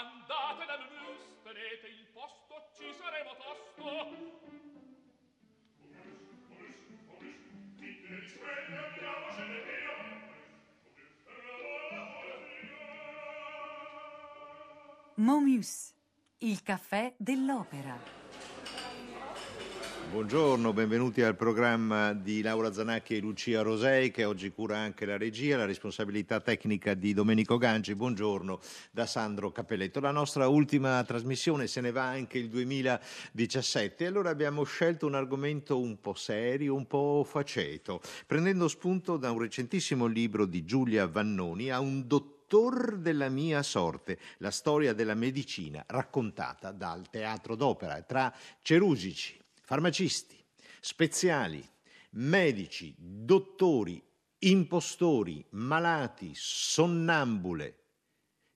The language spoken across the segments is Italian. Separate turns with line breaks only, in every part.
Andate dal mus, tenete il posto, ci saremo tosto.
Momus, il caffè dell'opera.
Buongiorno, benvenuti al programma di Laura Zanacchi e Lucia Rosei che oggi cura anche la regia, la responsabilità tecnica di Domenico Gangi. Buongiorno da Sandro Capelletto. La nostra ultima trasmissione se ne va anche il 2017 allora abbiamo scelto un argomento un po' serio, un po' faceto, prendendo spunto da un recentissimo libro di Giulia Vannoni a un dottor della mia sorte, la storia della medicina raccontata dal teatro d'opera tra cerusici, farmacisti, speziali, medici, dottori, impostori, malati, sonnambule,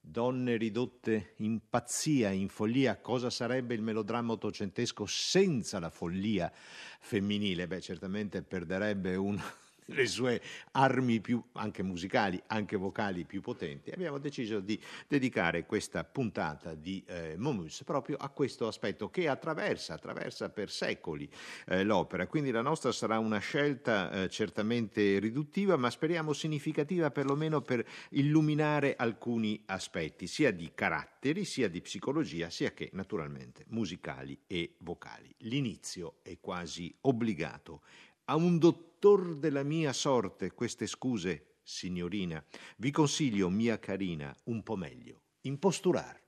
donne ridotte in pazzia, in follia, cosa sarebbe il melodramma ottocentesco senza la follia femminile? Beh, certamente perderebbe un le sue armi più, anche musicali, anche vocali più potenti, abbiamo deciso di dedicare questa puntata di eh, Momus proprio a questo aspetto che attraversa, attraversa per secoli eh, l'opera. Quindi la nostra sarà una scelta eh, certamente riduttiva, ma speriamo significativa perlomeno per illuminare alcuni aspetti, sia di caratteri, sia di psicologia, sia che naturalmente musicali e vocali. L'inizio è quasi obbligato a un dottor della mia sorte queste scuse, signorina. Vi consiglio, mia carina, un po' meglio. Imposturar.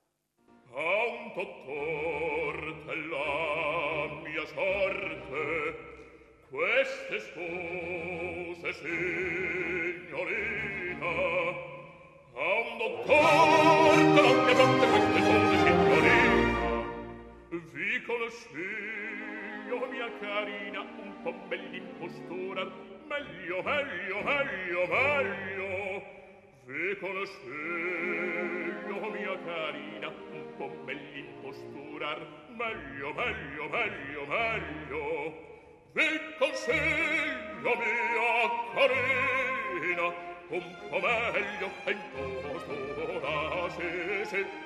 A un dottor della mia sorte queste scuse, signorina. A un dottor della mia sorte queste scuse, signorina. Vi meglio mia carina un po' bell'impostura meglio meglio meglio meglio. Vi conosceglio mia carina un po' bell'impostura meglio meglio meglio meglio. Vi consiglio mia carina un po' meglio e impostura sì sì.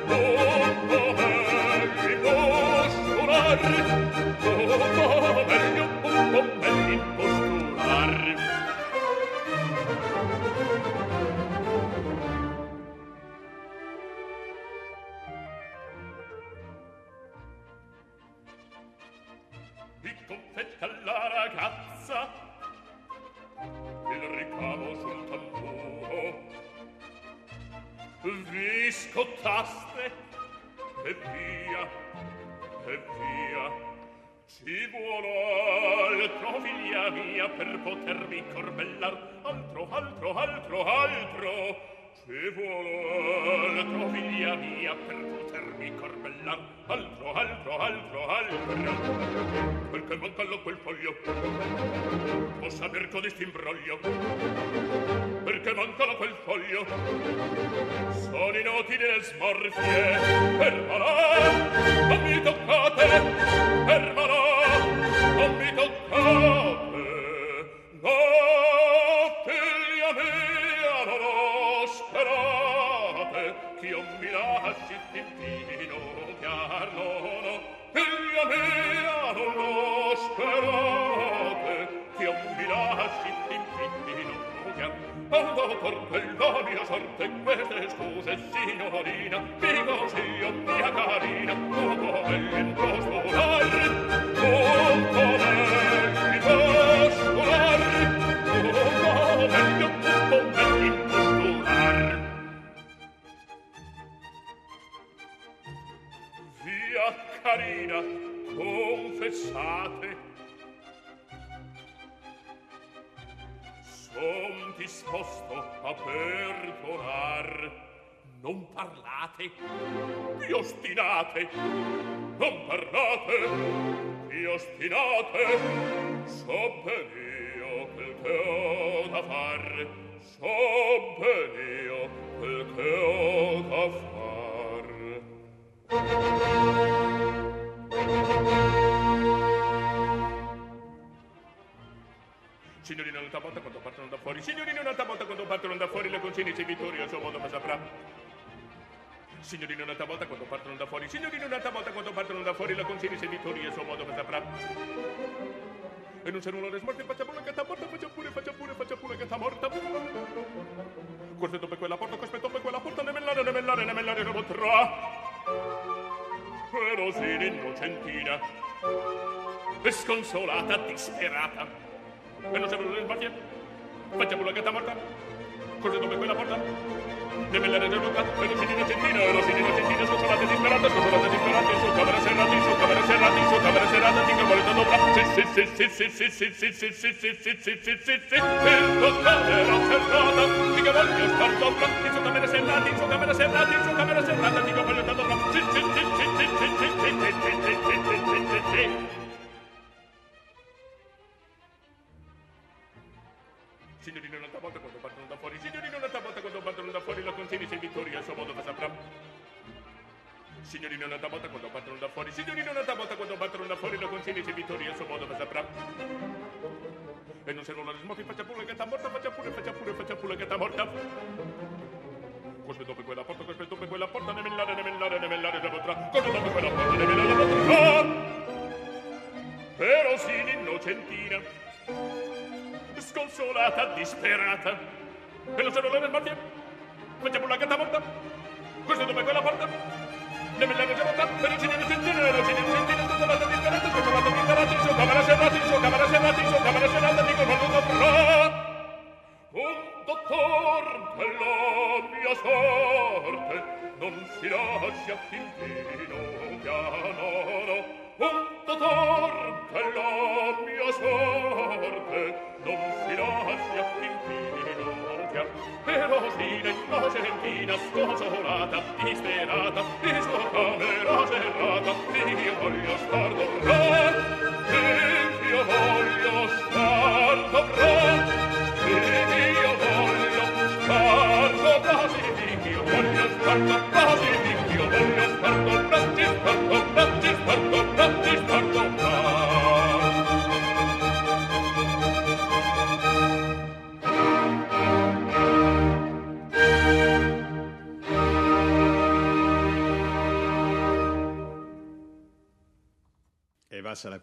scottaste e via e via ci vuole altro figlia mia per potermi corbellar altro altro altro altro ci vuole altro figlia mia per potermi corbellar altro altro altro altro quel che manca quel foglio può saper codesti imbroglio perché mancano quel foglio. Sono i noti delle smorfie. Per malà non mi toccate. Per malà non mi toccate. No figlia mia non ho osperate ch'io mi lasci divino chiar no figlia mia. Andò per quella mia sorte, queste scuse, signorina, parlate vi ostinate non parlate vi ostinate so ben io quel che ho da far so ben io quel che ho Signorina un'altra volta quando partono da fuori, signorina un'altra volta quando partono da fuori, le concine c'è vittoria, a suo modo ma saprà. Signorina un'altra volta quando partono da fuori, signorina un'altra volta quando partono da fuori, la concine c'è vittoria, a suo modo ma saprà. E non c'è nulla da smorti, faccia pure che t'ha morta, faccia pure, faccia pure, faccia pure che t'ha morta. Questo dopo quella porta, questo dopo quella porta, ne mellare, ne mellare, ne mellare, ne potrà. Però sì, l'innocentina, è sconsolata, disperata. E non c'è nulla da smorti, faccia pure che t'ha morta. Questo dopo quella porta, ne mellare, ne potrà. Però sì, l'innocentina, però sì, l'innocentina, sconsolata, disperata, sconsolata, disperata, in sua camera serrata, in sua camera serrata, in sua camera serrata, finché volete dovrà. Sì, sì, sì, sì, sì, sì, sì, sì, sì, sì, sì, sì, sì, sì, sì, sì, il dottore era serrata, finché voglio star dovrà. In sua camera serrata, in sua camera serrata, in sua camera serrata, finché voglio star dovrà. Sì, sì, sì, sì, sì, sì, sì, sì, sì, sì, sì, sì, sì, sì,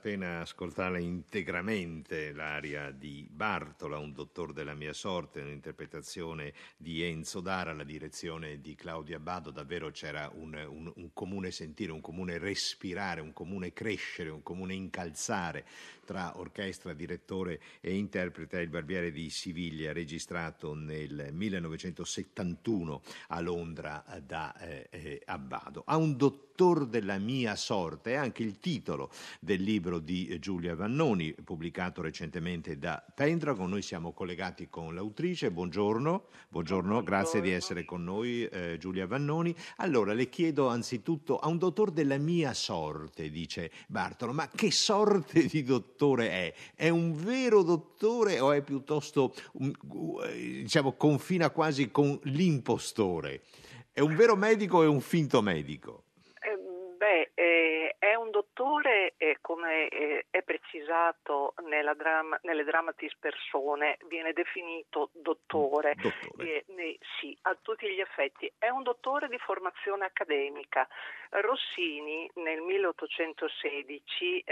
valsa la pena ascoltare integramente l'aria di Bartola, un dottore della mia sorte, un'interpretazione di Enzo Dara, la direzione di Claudia Bado. Davvero c'era un, un, un comune sentire, un comune respirare, un comune crescere, un comune incalzare tra orchestra, direttore e interprete. Il Barbiere di Siviglia, registrato nel 1971 a Londra da eh, eh, Abbado. A un dottor della mia sorte è anche il titolo del libro di Giulia Vannoni, pubblicato recentemente da Pendragon. Noi siamo collegati con l'autrice. Buongiorno, buongiorno, grazie di essere con noi, eh, Giulia Vannoni. Allora, le chiedo anzitutto a un dottor della mia sorte, dice Bartolo, ma che sorte di dottore è? È un vero dottore o è piuttosto, un, diciamo, confina quasi con l'impostore? È un vero medico o è un finto medico?
Beh, eh, è un dottore, eh, come eh, è precisato drama, nelle dramatis persone, viene definito dottore.
dottore.
sì, a tutti gli effetti. È un dottore di formazione accademica. Rossini nel 1816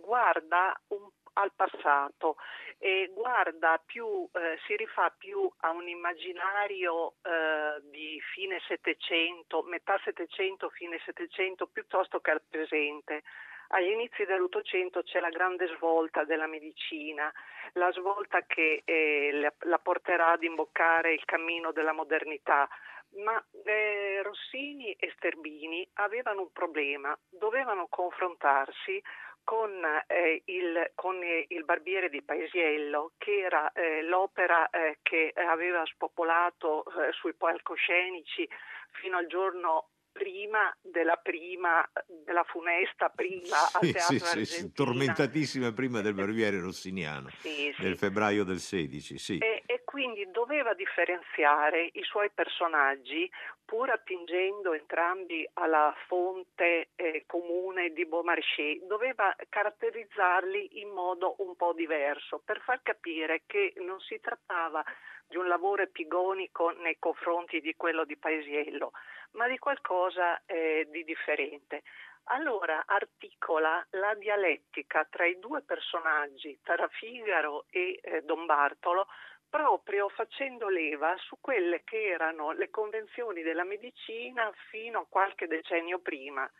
guarda un al passato e guarda più, eh, si rifà più a un immaginario eh, di fine Settecento, metà Settecento, fine Settecento, piuttosto che al presente. Agli inizi dell'Ottocento c'è la grande svolta della medicina, la svolta che eh, la porterà ad imboccare il cammino della modernità. Ma eh, Rossini e Sterbini avevano un problema, dovevano confrontarsi con, eh, il, con il, Barbiere di Paesiello, che era eh, l'opera eh, che aveva spopolato eh, sui palcoscenici fino al giorno prima della prima, della funesta prima
sì,
al Teatro
sì, sì, tormentatissima prima del Barbiere Rossiniano,
sì, sì.
nel febbraio del 16, sì.
E, e quindi doveva differenziare i suoi personaggi pur attingendo entrambi alla fonte eh, comune di Beaumarchais, doveva caratterizzarli in modo un po' diverso per far capire che non si trattava di un lavoro epigonico nei confronti di quello di Paesiello, ma di qualcosa eh, di differente. Allora articola la dialettica tra i due personaggi, tra Figaro e eh, Don Bartolo, proprio facendo leva su quelle che erano le convenzioni della medicina fino a qualche decennio prima.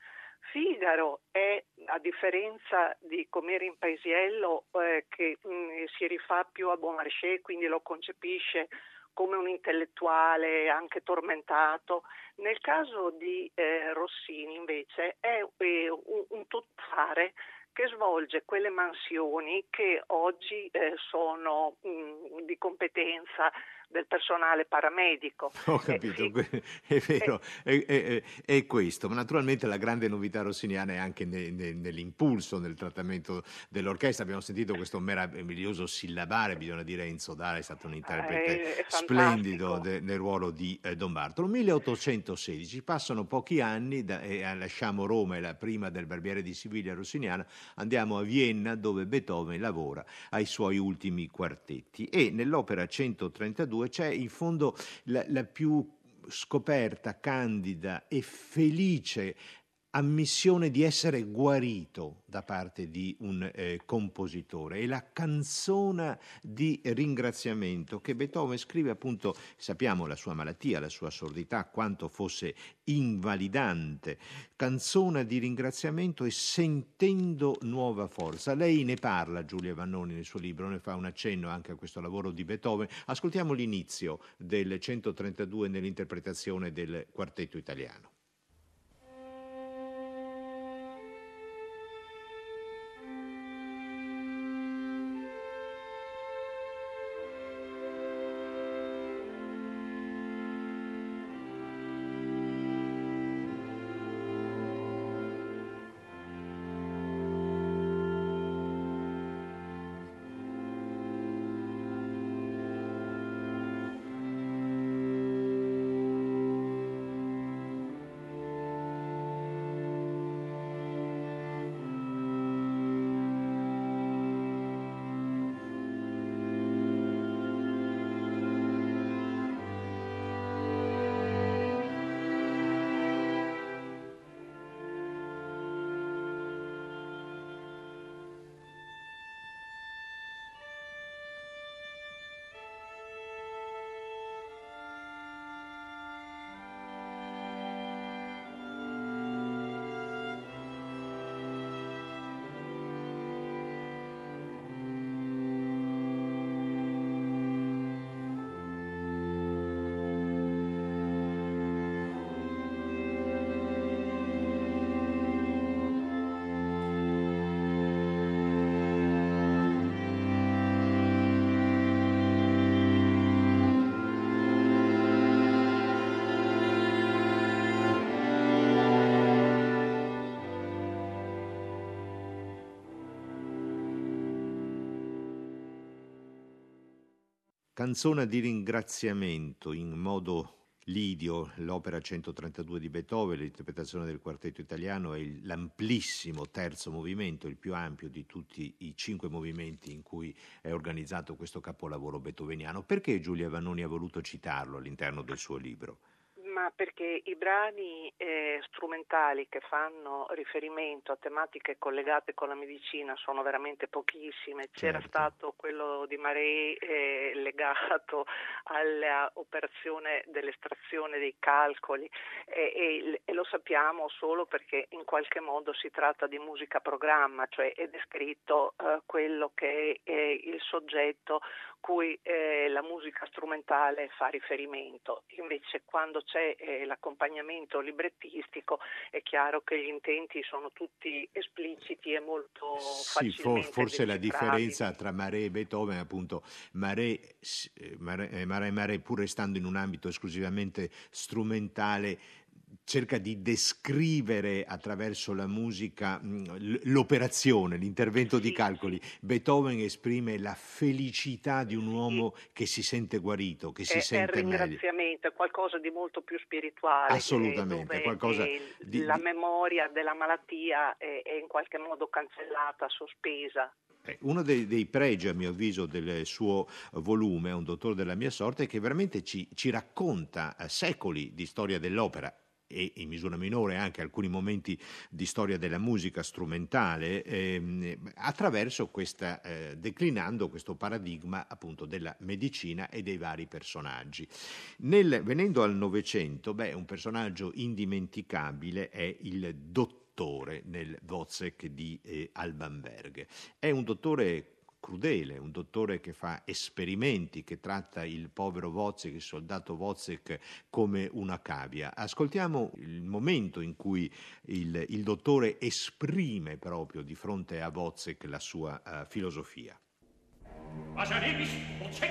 Figaro è, a differenza di Comere in Paesiello, eh, che mh, mm, si rifà più a Beaumarchais, quindi lo concepisce come un intellettuale anche tormentato. Nel caso di eh, Rossini invece è eh, un, un tuttare che svolge quelle mansioni che oggi eh, sono mh, mm, di competenza del personale paramedico.
Ho capito, eh, sì. è vero, eh, è, è, è, questo, ma naturalmente la grande novità rossiniana è anche ne, ne, nell'impulso, nel trattamento dell'orchestra. Abbiamo sentito questo meraviglioso sillabare, bisogna dire Enzo Dara è stato un interprete splendido de, nel ruolo di eh, Don Bartolo. 1816, passano pochi anni da, e lasciamo Roma, è la prima del Barbiere di Siviglia rossiniana, andiamo a Vienna dove Beethoven lavora ai suoi ultimi quartetti e nell'opera 132 1992 c'è in fondo la, la più scoperta, candida e felice ammissione di essere guarito da parte di un eh, compositore e la canzone di ringraziamento che Beethoven scrive appunto, sappiamo la sua malattia, la sua sordità, quanto fosse invalidante, canzone di ringraziamento e sentendo nuova forza. Lei ne parla, Giulia Vannoni, nel suo libro, ne fa un accenno anche a questo lavoro di Beethoven. Ascoltiamo l'inizio del 132 nell'interpretazione del quartetto italiano. Canzone di ringraziamento in modo lidio, l'opera 132 di Beethoven, l'interpretazione del quartetto italiano è l'amplissimo terzo movimento, il più ampio di tutti i cinque movimenti in cui è organizzato questo capolavoro beethoveniano. Perché Giulia Vannoni ha voluto citarlo all'interno del suo libro?
Ma perché i brani eh, strumentali che fanno riferimento a tematiche collegate con la medicina sono veramente pochissime. C'era certo. stato quello di Marei eh, legato all'operazione dell'estrazione dei calcoli e, e, e, lo sappiamo solo perché in qualche modo si tratta di musica programma, cioè è descritto eh, quello che è, è il soggetto cui eh, la musica strumentale fa riferimento. Invece quando c'è eh, l'accompagnamento librettistico è chiaro che gli intenti sono tutti espliciti e molto sì,
for, forse la differenza tra Mare e Beethoven appunto Mare, Mare, Mare, Mare pur restando in un ambito esclusivamente strumentale cerca di descrivere attraverso la musica l'operazione, l'intervento di calcoli. Beethoven esprime la felicità di un uomo che si sente guarito, che si
è,
sente
è ringraziamento,
meglio.
è qualcosa di molto più spirituale.
Assolutamente, qualcosa di,
la memoria della malattia è, è in qualche modo cancellata, sospesa.
Eh, uno dei, dei, pregi, a mio avviso, del suo volume, Un dottore della mia sorte, è che veramente ci, ci racconta eh, secoli di storia dell'opera e in misura minore anche alcuni momenti di storia della musica strumentale ehm, attraverso questa, eh, declinando questo paradigma appunto della medicina e dei vari personaggi. Nel, venendo al Novecento, beh, un personaggio indimenticabile è il dottore nel Wozzeck di eh, Alban Berg. È un dottore crudele, un dottore che fa esperimenti, che tratta il povero Wozzeck, il soldato Wozzeck, come una cavia. Ascoltiamo il momento in cui il, il dottore esprime proprio di fronte a Wozzeck la sua uh, filosofia.
Was erlebe ich? Wozzeck,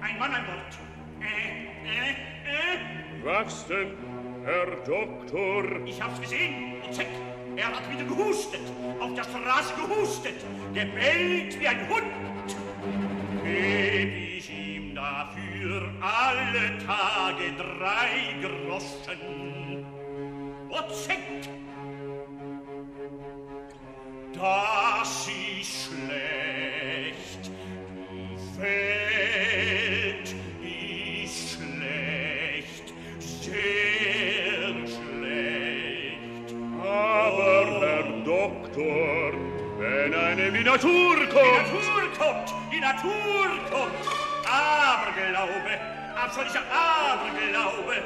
ein Mann an Bord. Äh, äh, äh. Was denn, Herr Doktor? Ich hab's gesehen, Wozzeck. Er hat wieder gehustet, auf der Straße gehustet, gebellt wie ein Hund. Geb ich ihm dafür alle Tage drei Groschen. Prozent. Das ist schlecht. Natur kommt... Die Natur kommt! Die Natur kommt! Aberglaube! Absoluter Aberglaube!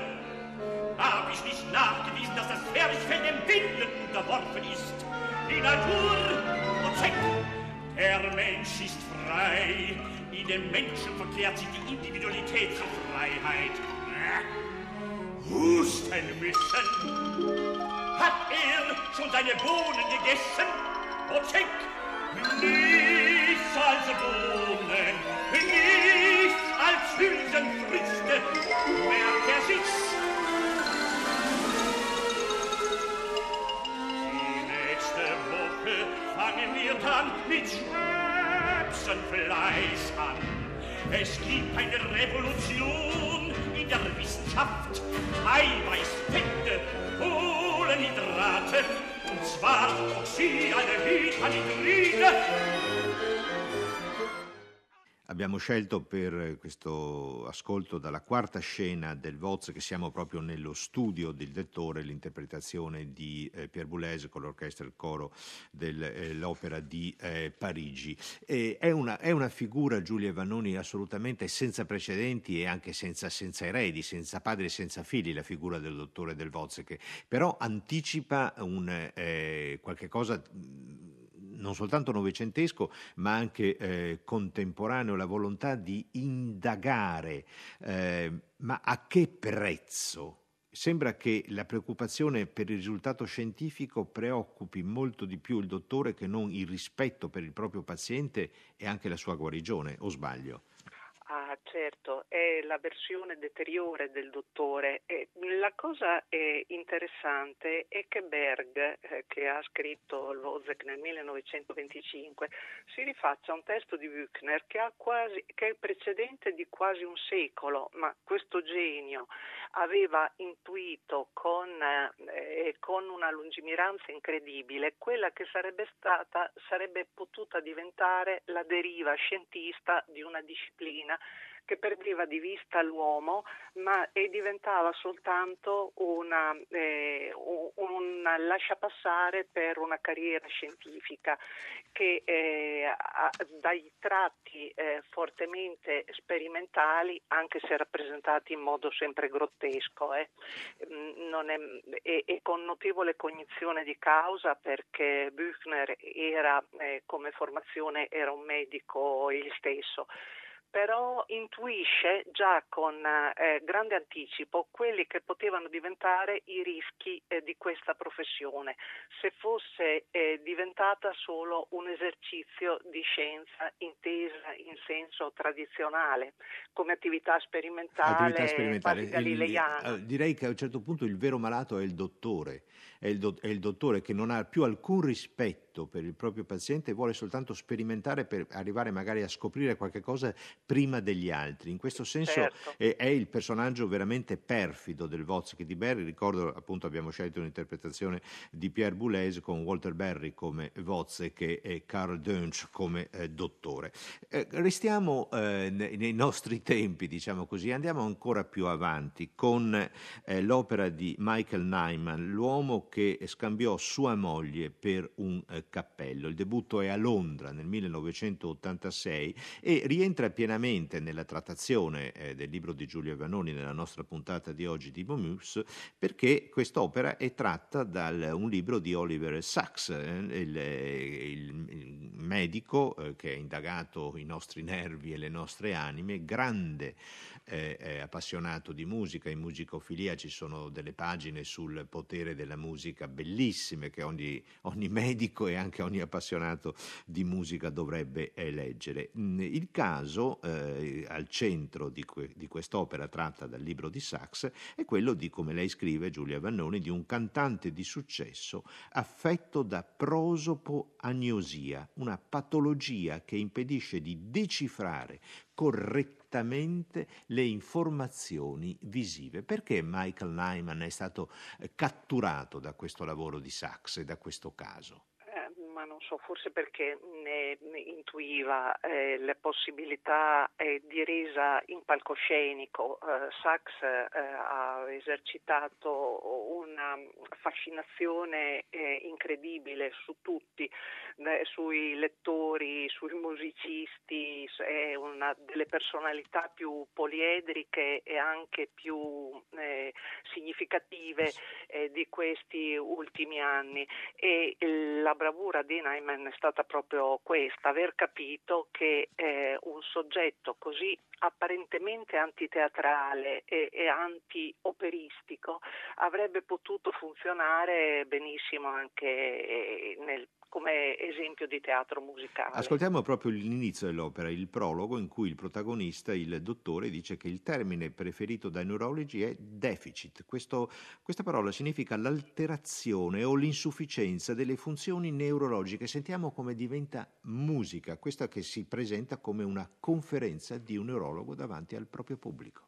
Hab ich nicht nachgewiesen, dass das Pferdefell dem Winden unterworfen ist? Die Natur und Zeck! Der Mensch ist frei. In dem Menschen verkehrt sich die Individualität zur Freiheit. Husten müssen! Hat er schon seine Bohnen gegessen? Ozeck! Nichts als Bohnen, nichts als Hülsenfrüchte, merkt er sich's. Die nächste Woche fangen wir dann mit Schnäpsenfleisch an. Es gibt eine Revolution in der Wissenschaft. Eiweiß, Fette, Kohlenhydrate, und schwarz, doch schier eine Vita, die Grine,
Abbiamo scelto per questo ascolto dalla quarta scena del Voz che siamo proprio nello studio del lettore l'interpretazione di eh, Pierre Boulez con l'orchestra e il coro dell'opera eh, di eh, Parigi. È, una, è, una, figura, Giulia Vannoni, assolutamente senza precedenti e anche senza, senza eredi, senza padri e senza figli, la figura del dottore del Voz, che però anticipa un, eh, qualche cosa non soltanto novecentesco, ma anche eh, contemporaneo, la volontà di indagare, eh, ma a che prezzo? Sembra che la preoccupazione per il risultato scientifico preoccupi molto di più il dottore che non il rispetto per il proprio paziente e anche la sua guarigione, o sbaglio?
Ah, certo, è la versione deteriore del dottore. E la cosa interessante è che Berg, eh, che ha scritto Lozek nel 1925, si rifaccia a un testo di Büchner che, quasi, che è precedente di quasi un secolo, ma questo genio aveva intuito con, eh, con una lungimiranza incredibile quella che sarebbe stata, sarebbe potuta diventare la deriva scientista di una disciplina che perdeva di vista l'uomo ma e diventava soltanto una, eh, un lasciapassare per una carriera scientifica che eh, ha, dai tratti eh, fortemente sperimentali, anche se rappresentati in modo sempre grottesco, eh, è, e, e, con notevole cognizione di causa perché Büchner era eh, come formazione era un medico egli stesso però intuisce già con eh, grande anticipo quelli che potevano diventare i rischi eh, di questa professione se fosse eh, diventata solo un esercizio di scienza intesa in senso tradizionale come attività sperimentale, attività sperimentale.
galileiana. Il, direi che a un certo punto il vero malato è il dottore, è il, do, è il dottore che non ha più alcun rispetto per il proprio paziente vuole soltanto sperimentare per arrivare magari a scoprire qualche cosa prima degli altri. In questo senso certo. è, è, il personaggio veramente perfido del Wozzeck di Berry. Ricordo appunto abbiamo scelto un'interpretazione di Pierre Boulez con Walter Berry come Wozzeck e Carl Dönch come eh, dottore. Eh, restiamo eh, nei, nei, nostri tempi, diciamo così, andiamo ancora più avanti con eh, l'opera di Michael Nyman, l'uomo che scambiò sua moglie per un eh, cappello. Il debutto è a Londra nel 1986 e rientra pienamente nella trattazione eh, del libro di Giulio Vanoni nella nostra puntata di oggi di Momus perché quest'opera è tratta da un libro di Oliver Sacks, eh, il, il, il, medico eh, che ha indagato i nostri nervi e le nostre anime, grande eh, appassionato di musica, in musicofilia ci sono delle pagine sul potere della musica bellissime che ogni, ogni medico e anche ogni appassionato di musica dovrebbe eh, leggere. Mm, il caso eh, al centro di, que- di, quest'opera tratta dal libro di Sachs è quello di, come lei scrive Giulia Vannoni, di un cantante di successo affetto da prosopoagnosia, una patologia che impedisce di decifrare correttamente le informazioni visive. Perché Michael Nyman è stato eh, catturato da questo lavoro di Sachs e da questo caso?
Ma non so, forse perché ne, intuiva eh, le possibilità eh, di resa in palcoscenico. Eh, Sachs eh, ha esercitato una fascinazione eh, incredibile su tutti, sui lettori, sui musicisti, è una delle personalità più poliedriche e anche più eh, significative di questi ultimi anni. E la bravura di Neyman è stata proprio questa, aver capito che eh, un soggetto così apparentemente antiteatrale e, e anti-operistico avrebbe potuto funzionare benissimo anche eh, nel come esempio di teatro musicale.
Ascoltiamo proprio l'inizio dell'opera, il prologo in cui il protagonista, il dottore, dice che il termine preferito dai neurologi è deficit. Questo, questa parola significa l'alterazione o l'insufficienza delle funzioni neurologiche. Sentiamo come diventa musica, questa che si presenta come una conferenza di un neurologo davanti al proprio pubblico.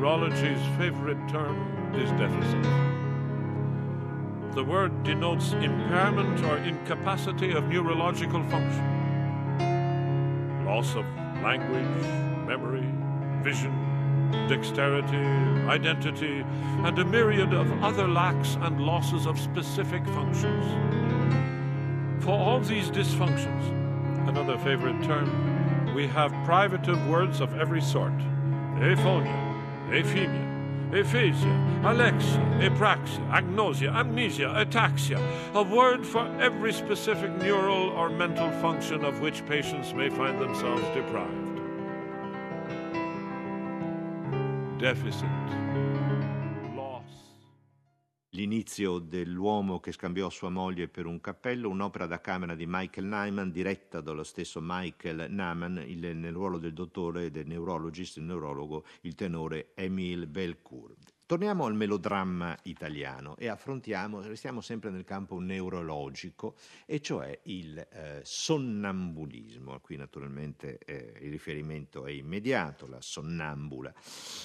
Neurology's favorite term is deficit. The word denotes impairment or incapacity of neurological function. Loss of language, memory, vision, dexterity, identity, and a myriad of other lacks and losses of specific functions. For all these dysfunctions, another favorite term, we have privative words of every sort. Aphonia, efimia, aphasia, alexia, apraxia, agnosia, amnesia, ataxia, a word for every specific neural or mental function of which patients may find themselves deprived. Deficit.
L'inizio dell'uomo che scambiò sua moglie per un cappello, un'opera da camera di Michael Nyman, diretta dallo stesso Michael Nyman, il, nel ruolo del dottore, del neurologist, il neurologo, il tenore Emile Belcourt. Torniamo al melodramma italiano e affrontiamo, restiamo sempre nel campo neurologico, e cioè il eh, sonnambulismo. Qui naturalmente eh, il riferimento è immediato, la sonnambula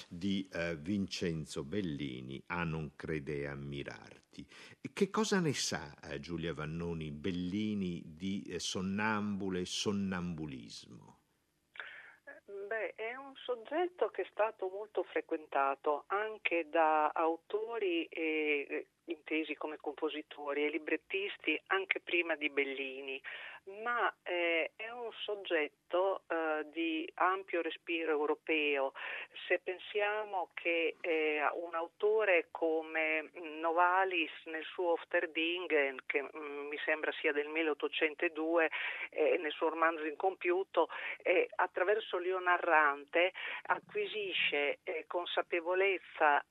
di eh, Vincenzo Bellini, a non crede ammirarti. Che cosa ne sa eh, Giulia Vannoni Bellini di eh, sonnambule e sonnambulismo?
Beh, è un soggetto che è stato molto frequentato anche da autori eh, intesi come compositori e librettisti anche prima di Bellini, ma eh, è un soggetto eh, di ampio respiro europeo. Se pensiamo che eh, un autore come Novalis nel suo Ofterdingen, che mh, mm, mi sembra sia del 1802, eh, nel suo romanzo incompiuto, eh, attraverso l'io narrante acquisisce eh, consapevolezza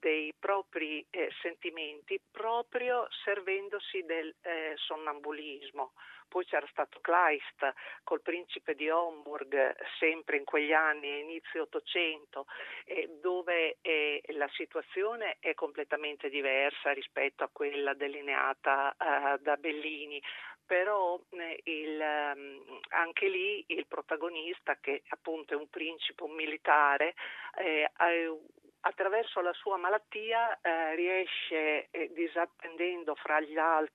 dei propri sentimenti proprio servendosi del sonnambulismo. Poi c'era stato Kleist col principe di Homburg, sempre in quegli anni, inizio Ottocento, eh, dove eh, la situazione è completamente diversa rispetto a quella delineata eh, da Bellini. Però eh, il, ehm, anche lì il protagonista, che appunto è un principe, un militare, eh, attraverso la sua malattia eh, riesce, eh, disattendendo fra gli altri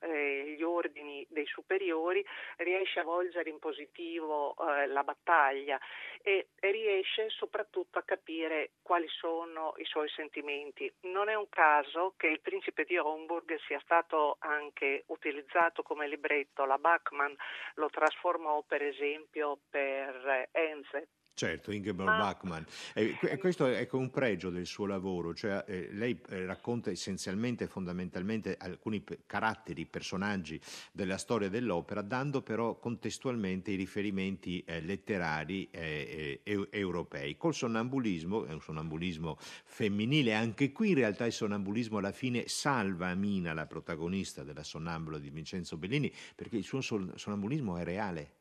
eh, gli ordini dei superiori, riesce a volgere in positivo eh, la battaglia e, e, riesce soprattutto a capire quali sono i suoi sentimenti. Non è un caso che il principe di Homburg sia stato anche utilizzato come libretto, la Bachmann lo trasformò per esempio per Enze
Certo, Ingeborg Ma... Bachmann. E questo è un pregio del suo lavoro, cioè eh, lei eh, racconta essenzialmente, fondamentalmente alcuni caratteri, personaggi della storia dell'opera, dando però contestualmente i riferimenti eh, letterari eh, eh, europei. Col sonnambulismo, è un sonnambulismo femminile, anche qui in realtà il sonnambulismo alla fine salva Amina, la protagonista della sonnambula di Vincenzo Bellini, perché il suo sonnambulismo è reale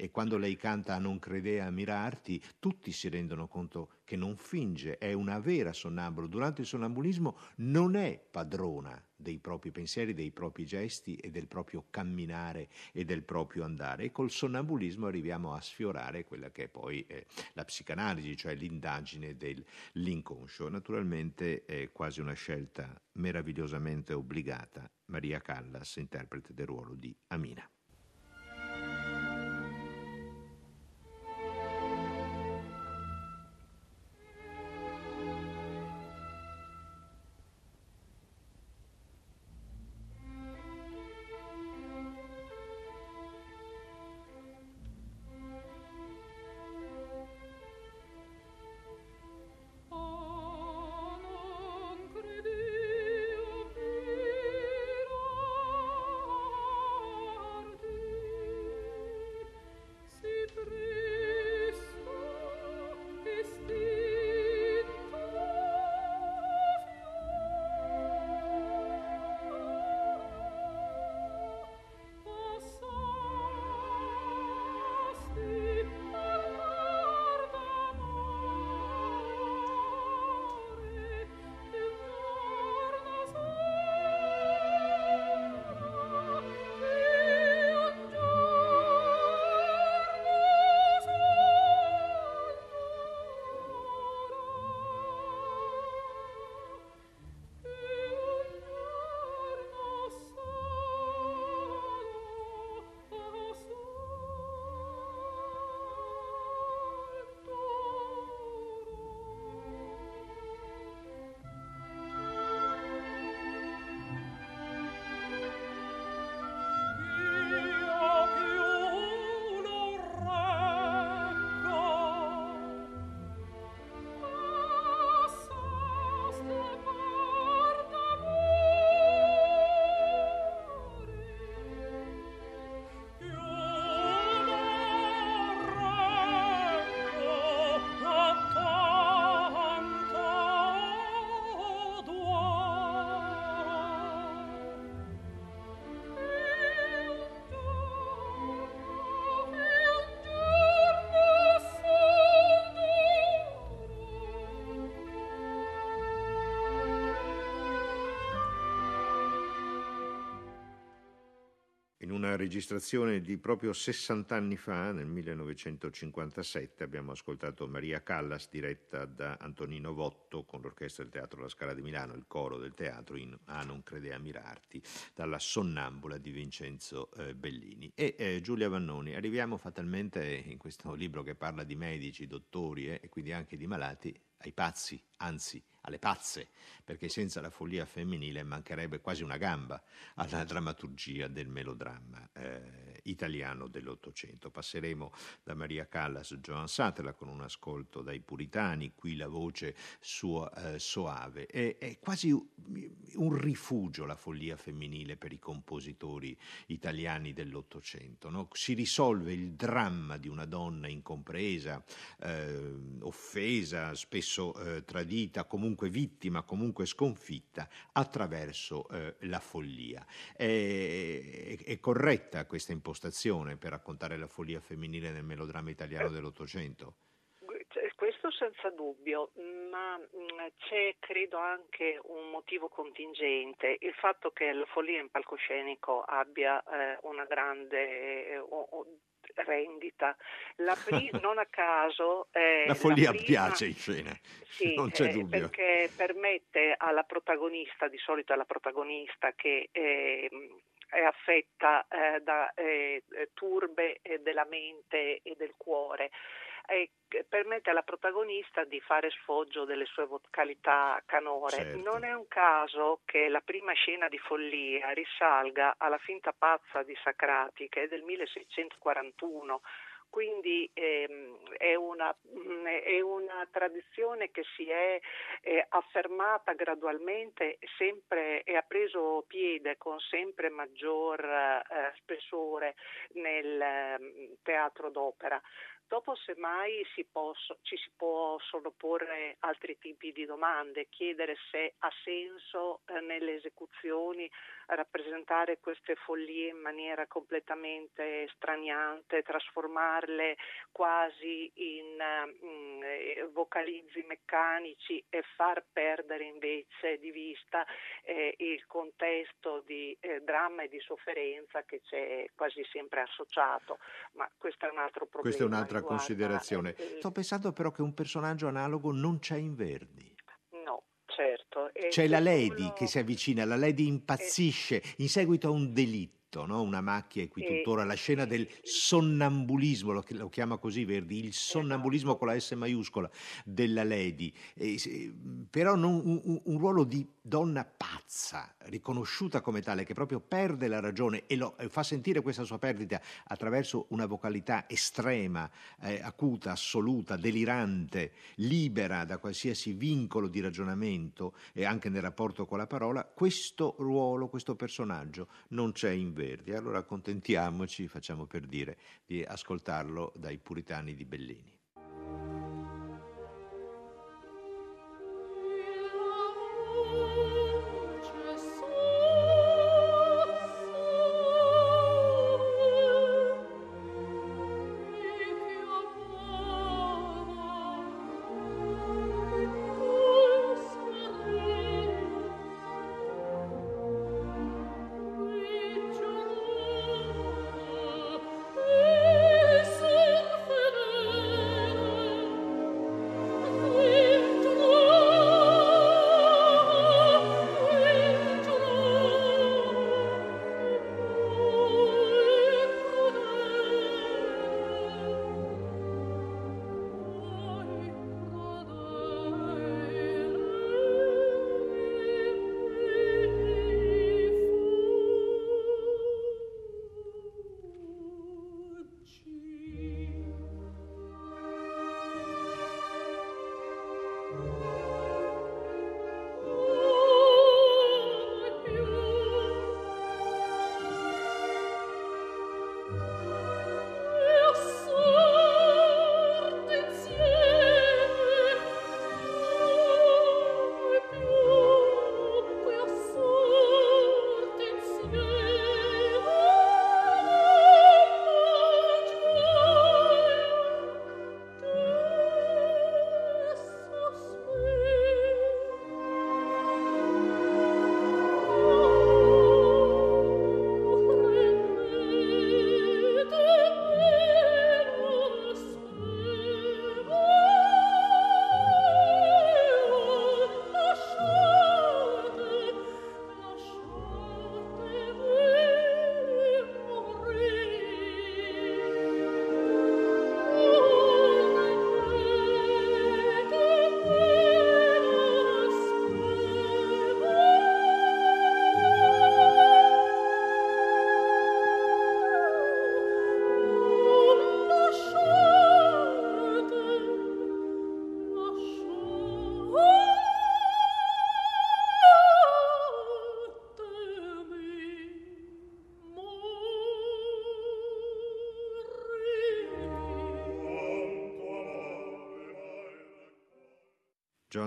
e quando lei canta Non credea mirarti, tutti si rendono conto che non finge, è una vera sonnambulo. Durante il sonnambulismo non è padrona dei propri pensieri, dei propri gesti e del proprio camminare e del proprio andare. E col sonnambulismo arriviamo a sfiorare quella che è poi eh, la psicanalisi, cioè l'indagine dell'inconscio. Naturalmente è quasi una scelta meravigliosamente obbligata. Maria Callas, interprete del ruolo di Amina. Registrazione di proprio 60 anni fa, nel 1957, abbiamo ascoltato Maria Callas diretta da Antonino Votto con l'orchestra del Teatro La Scala di Milano, il coro del teatro in Ah non crede a mirarti, dalla Sonnambula di Vincenzo eh, Bellini. E eh, Giulia Vannoni, arriviamo fatalmente in questo libro che parla di medici, dottori eh, e quindi anche di malati, ai pazzi, anzi alle pazze, perché senza la follia femminile mancherebbe quasi una gamba alla drammaturgia del melodramma eh, italiano dell'Ottocento. Passeremo da Maria Callas a Joan Sattler con un ascolto dai puritani, qui la voce sua, eh, soave. È, è, quasi un rifugio la follia femminile per i compositori italiani dell'Ottocento. No? Si risolve il dramma di una donna incompresa, eh, offesa, spesso eh, tradita, comunque vittima, comunque sconfitta attraverso eh, la follia. È, è, è, corretta questa impostazione per raccontare la follia femminile nel melodramma italiano dell'Ottocento?
Senza dubbio, ma mm, c'è credo anche un motivo contingente, il fatto che la follia in palcoscenico abbia eh, una grande eh, rendita. La pri- non a caso...
Eh, la follia la prima, piace in scena, sì, non c'è eh, dubbio.
Perché permette alla protagonista, di solito è la protagonista che... Eh, è affetta eh, da eh, turbe della mente e del cuore e permette alla protagonista di fare sfoggio delle sue vocalità canore. Certo. Non è un caso che la prima scena di follia risalga alla finta pazza di Sacrati, che è del 1641 quindi ehm, è, una, mm, è, una, tradizione che si è eh, affermata gradualmente sempre, e ha preso piede con sempre maggior eh, spessore nel eh, teatro d'opera. Dopo semmai si posso, ci si possono porre altri tipi di domande, chiedere se ha senso eh, nelle esecuzioni rappresentare queste follie in maniera completamente straniante, trasformarle quasi in eh, vocalizzi meccanici e far perdere invece di vista eh, il contesto di eh, dramma e di sofferenza che c'è quasi sempre associato. Ma questo è un altro problema.
Questa è un'altra riguarda, considerazione. Eh, Sto pensando però che un personaggio analogo non c'è in Verdi. C'è la Lady uno... che si avvicina, la Lady impazzisce in seguito a un delitto letto, no? una macchia e qui tuttora la scena del sonnambulismo, lo, lo, chiama così Verdi, il sonnambulismo con la S maiuscola della Lady, e, però non, un, un, ruolo di donna pazza, riconosciuta come tale, che proprio perde la ragione e, lo, fa sentire questa sua perdita attraverso una vocalità estrema, eh, acuta, assoluta, delirante, libera da qualsiasi vincolo di ragionamento e anche nel rapporto con la parola, questo ruolo, questo personaggio non c'è in Verdi. Allora accontentiamoci, facciamo per dire, di ascoltarlo dai puritani di Bellini.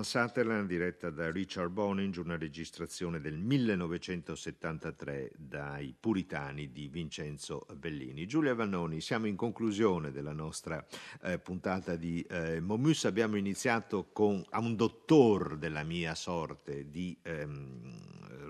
Joan Sutherland diretta da Richard Boninge, una registrazione del 1973 dai Puritani di Vincenzo Bellini. Giulia Vannoni, siamo in conclusione della nostra eh, puntata di eh, Momus. Abbiamo iniziato con A un dottor della mia sorte di ehm,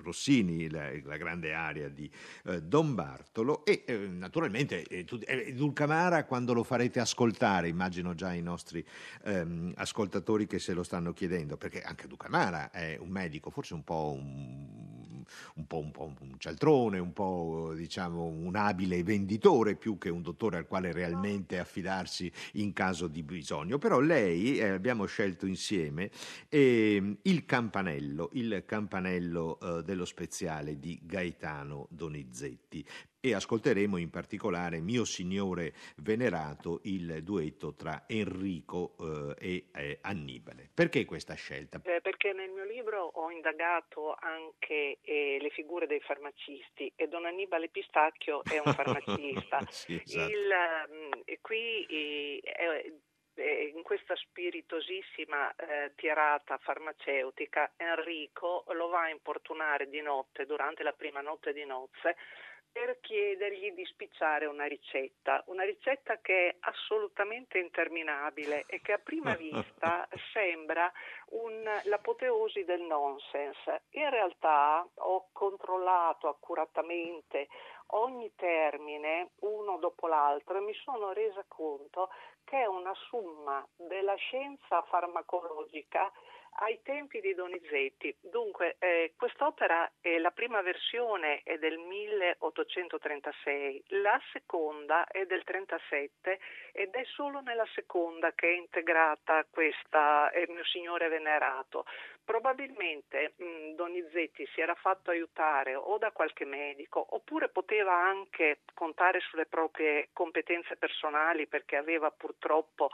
Rossini, la, la, grande aria di eh, Don Bartolo e eh, naturalmente eh, eh, Dulcamara quando lo farete ascoltare, immagino già i nostri ehm, ascoltatori che se lo stanno chiedendo perché anche Ducamara è un medico, forse un po' un, un, po', un, po un cialtrone, un po' diciamo un abile venditore più che un dottore al quale realmente affidarsi in caso di bisogno. Però lei, eh, abbiamo scelto insieme eh, il campanello, il campanello eh, dello speziale di Gaetano Donizetti, e ascolteremo in particolare Mio Signore Venerato, il duetto tra Enrico eh, e eh, Annibale. Perché questa scelta?
Eh, perché nel mio libro ho indagato anche eh, le figure dei farmacisti e Don Annibale Pistacchio è un farmacista.
sì, esatto.
il, mm, qui eh, in questa spiritosissima eh, tirata farmaceutica Enrico lo va a importunare di notte durante la prima notte di nozze per chiedergli di spicciare una ricetta, una ricetta che è assolutamente interminabile e che a prima vista sembra un, l'apoteosi del nonsense. In realtà ho controllato accuratamente ogni termine uno dopo l'altro e mi sono resa conto che è una somma della scienza farmacologica ai tempi di Donizetti. Dunque, eh, quest'opera, è la prima versione è del 1836, la seconda è del 37 ed è solo nella seconda che è integrata questa eh, Mio Signore Venerato. Probabilmente mh, Donizetti si era fatto aiutare o da qualche medico oppure poteva anche contare sulle proprie competenze personali perché aveva purtroppo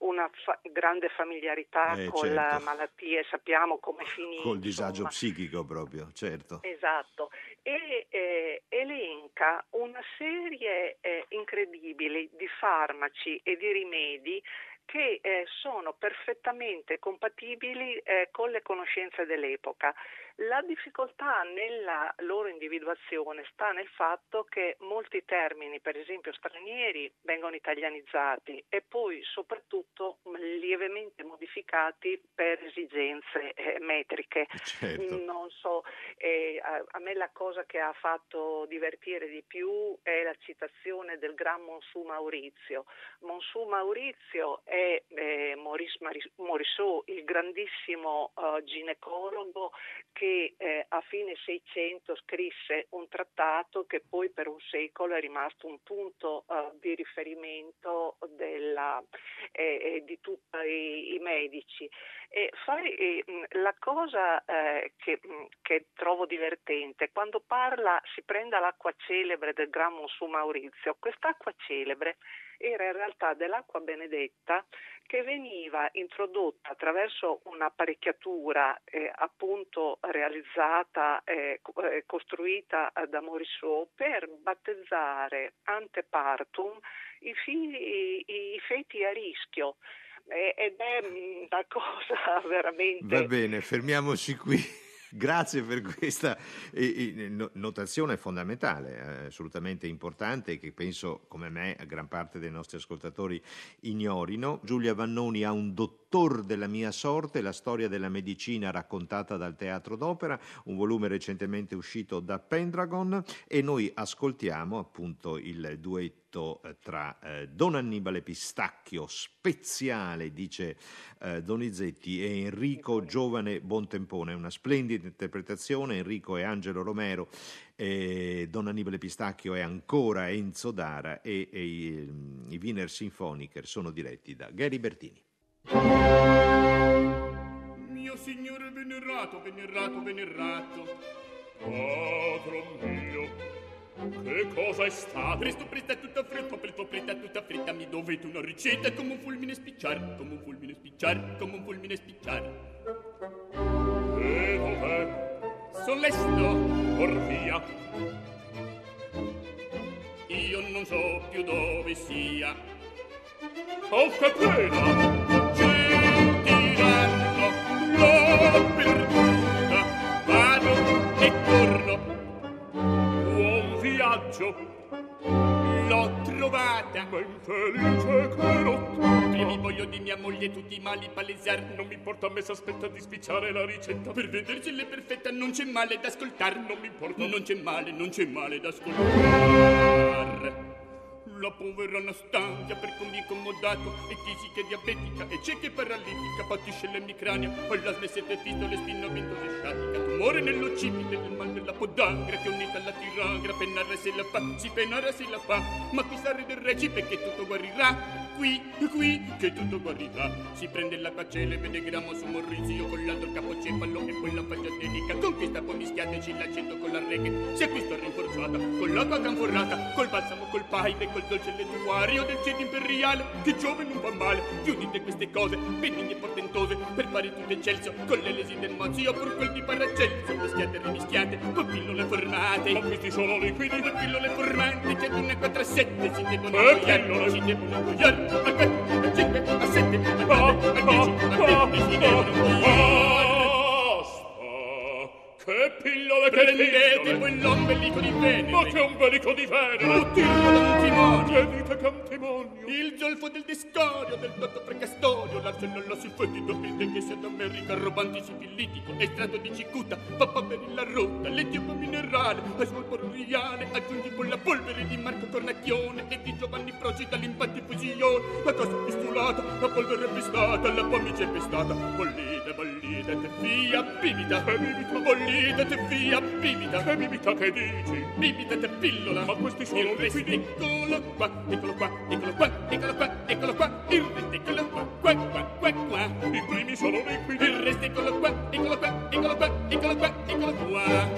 una fa- grande familiarità
eh,
con
certo.
la malattia e sappiamo come finì.
Col disagio insomma. psichico proprio, certo.
Esatto. E eh, elenca una serie eh, incredibile di farmaci e di rimedi che eh, sono perfettamente compatibili eh, con le conoscenze dell'epoca. La difficoltà nella loro individuazione sta nel fatto che molti termini, per esempio stranieri, vengono italianizzati e poi soprattutto lievemente modificati per esigenze eh, metriche.
Certo.
Non so, eh, a, a, me la cosa che ha fatto divertire di più è la citazione del gran Monsù Maurizio. Monsù Maurizio è eh, Maurice Morisot, il grandissimo uh, ginecologo che eh, a fine 600 scrisse un trattato che poi per un secolo è rimasto un punto eh, di riferimento della, eh, di tutti i, i medici. E fare, la cosa eh, che, che, trovo divertente, quando parla, si prende l'acqua celebre del Gran Monsù Maurizio, quest'acqua celebre era in realtà dell'acqua benedetta che veniva introdotta attraverso un'apparecchiatura eh, appunto realizzata e eh, costruita da Morisot per battezzare antepartum i, figli, i, i feti a rischio ed è una cosa veramente...
Va bene, fermiamoci qui. Grazie per questa notazione fondamentale, eh, assolutamente importante, che penso, come me, gran parte dei nostri ascoltatori ignorino. Giulia Vannoni ha un dottor della mia sorte, la storia della medicina raccontata dal teatro d'opera, un volume recentemente uscito da Pendragon e noi ascoltiamo appunto il duetto eh, tra eh, Don Annibale Pistacchio, speziale, dice eh, Donizetti, e Enrico Giovane Bontempone. Una splendida interpretazione, Enrico e Angelo Romero. Eh, Don Annibale Pistacchio è ancora Enzo Dara e, e i, i Wiener Symphoniker sono diretti da Gary Bertini.
Mio signore venerato, venerato, venerato, padro mio, che cosa è stato?
Presto, presto, tutta fretta, presto, presta, tutta fretta, mi dovete una ricetta come un fulmine spicciare, come un fulmine spicciare, come un fulmine spicciare.
E dov'è?
Solesto,
or via.
Io non so più dove sia.
Oh, che pena! Viaggio,
L'ho trovata.
ma infelice che notte.
Primi voglio di mia moglie tutti i mali palesar.
Non mi importa a me se aspetta di spicciare la ricetta.
Per vederci le perfetta non c'è male da ascoltar.
Non mi importa.
Non c'è male, non c'è male da ascoltar. La povera Anastasia per come incomodato è tisica e diabetica e cieca e paralitica, patisce l'emicrania, o la sette fistole, spinamento sciatica, tumore nell'occipite del mal della podangra che unita alla tiragra, penare se la fa, si penare se la fa, ma qui sarà del recipe che tutto guarirà, qui, qui, che tutto guarirà. Si prende la cacciele, vede gramo su Morrizio con l'altro capocefalo e poi la faccia denica, con questa poi mischiateci l'accento con la reghe, se qui sto rinforzata, con l'acqua canforrata, col balsamo, col paide, col dolce lettuario del cielo imperiale, che giove non va male, più dite queste cose, benigne e portentose, per fare tutto eccelso, con le lesi del mozio, pur quel di Paracelso, mischiate e rimischiate, con pillole formate,
Ma questi sono liquidi.
con pillole formate, c'è una 4 a 7, si devono
Eh,
si devono ingoiare, a sette, a sette, a
pillole, che
Prendete quell'ombelico di Venere,
Ma che ombelico di Venere!
buttirlo d'antimonio,
Che dite che antimonio!
Il zolfo del discorio, del dotto precastorio, l'arsenale sulfetido, il che sia d'America, robanti sifilitico, estratto di cicuta, papà per la rotta, l'etiopo minerale, asmolporo riale, aggiungi con la polvere di Marco Cornacchione e di Giovanni Procida l'impattifusione, la cosa pistolata, la polvere pestata, la pomice pestata, bollita, bollita, te fia, bibita, bibita, bollita, Andate via, bibita,
Che bibita che dici?
Bibita te pillola,
ma questi sono liquidi.
Eccolo qua, eccolo qua, eccolo qua, eccolo qua, eccolo qua, il resto eccolo qua, qua, qua, qua, qua.
I primi sono liquidi,
il resto eccolo qua, eccolo qua, eccolo qua, eccolo qua, eccolo qua.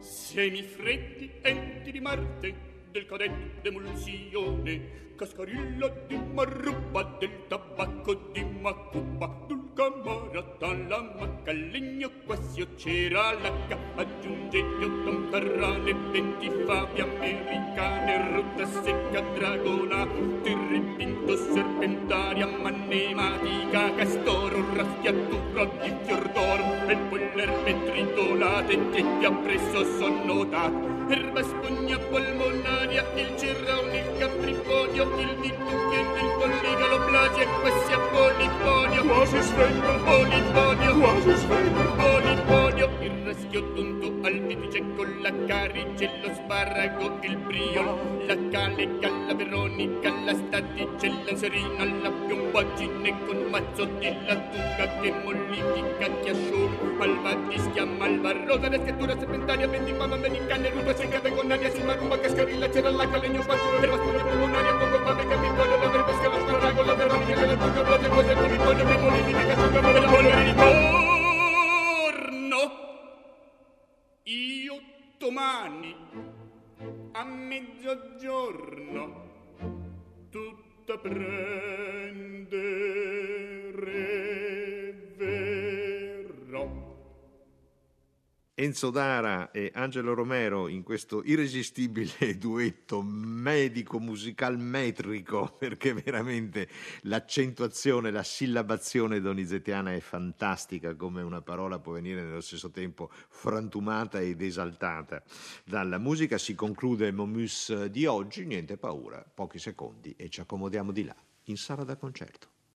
Semi freddi, enti di Marte, del cadetto d'emulsione, cascarilla di marrupa, del tabacco di macupa, dul camarata, la macca, legno quasi c'era l'H, aggiungete un carrane, venti fabi americane, rotta secca, dragona, tirripinto, serpentaria, manematica, castoro, raschiatura di fior d'oro, e poi le erbe tritolate che ti appresso son notate, erba spugna polmonaria, il cerraone, il caprifonio, il vitucchio, il polligalo, plasia, quasi a polifonio,
Quasi sveglio.
polifonio,
Quasi sveglio.
polifonio, il raschio la carice, lo sparago, il brio, la caleca, la veronica, la staticella, serina, la piombagine con mazzo di lattuga che mollifica, che asciuga, malva rosa, la scrittura serpentaria, vendipama americana, ruba secca, vegonaria, si marruba, cascarilla, c'era la calegno, spazio, erba spugna pulmonaria, poco pame, capitorio, la verba, scala, sparago, la veronica, la lattuga, blase, cose, polifonio, che mollifica, che asciuga, malva, polvere di corno. Domani a mezzogiorno tutta prendere
Enzo Dara e Angelo Romero in questo irresistibile duetto medico-musical metrico, perché veramente l'accentuazione, la sillabazione donizettiana è fantastica, come una parola può venire nello stesso tempo frantumata ed esaltata. Dalla musica si conclude Momus di oggi, niente paura, pochi secondi e ci accomodiamo di là, in sala da concerto.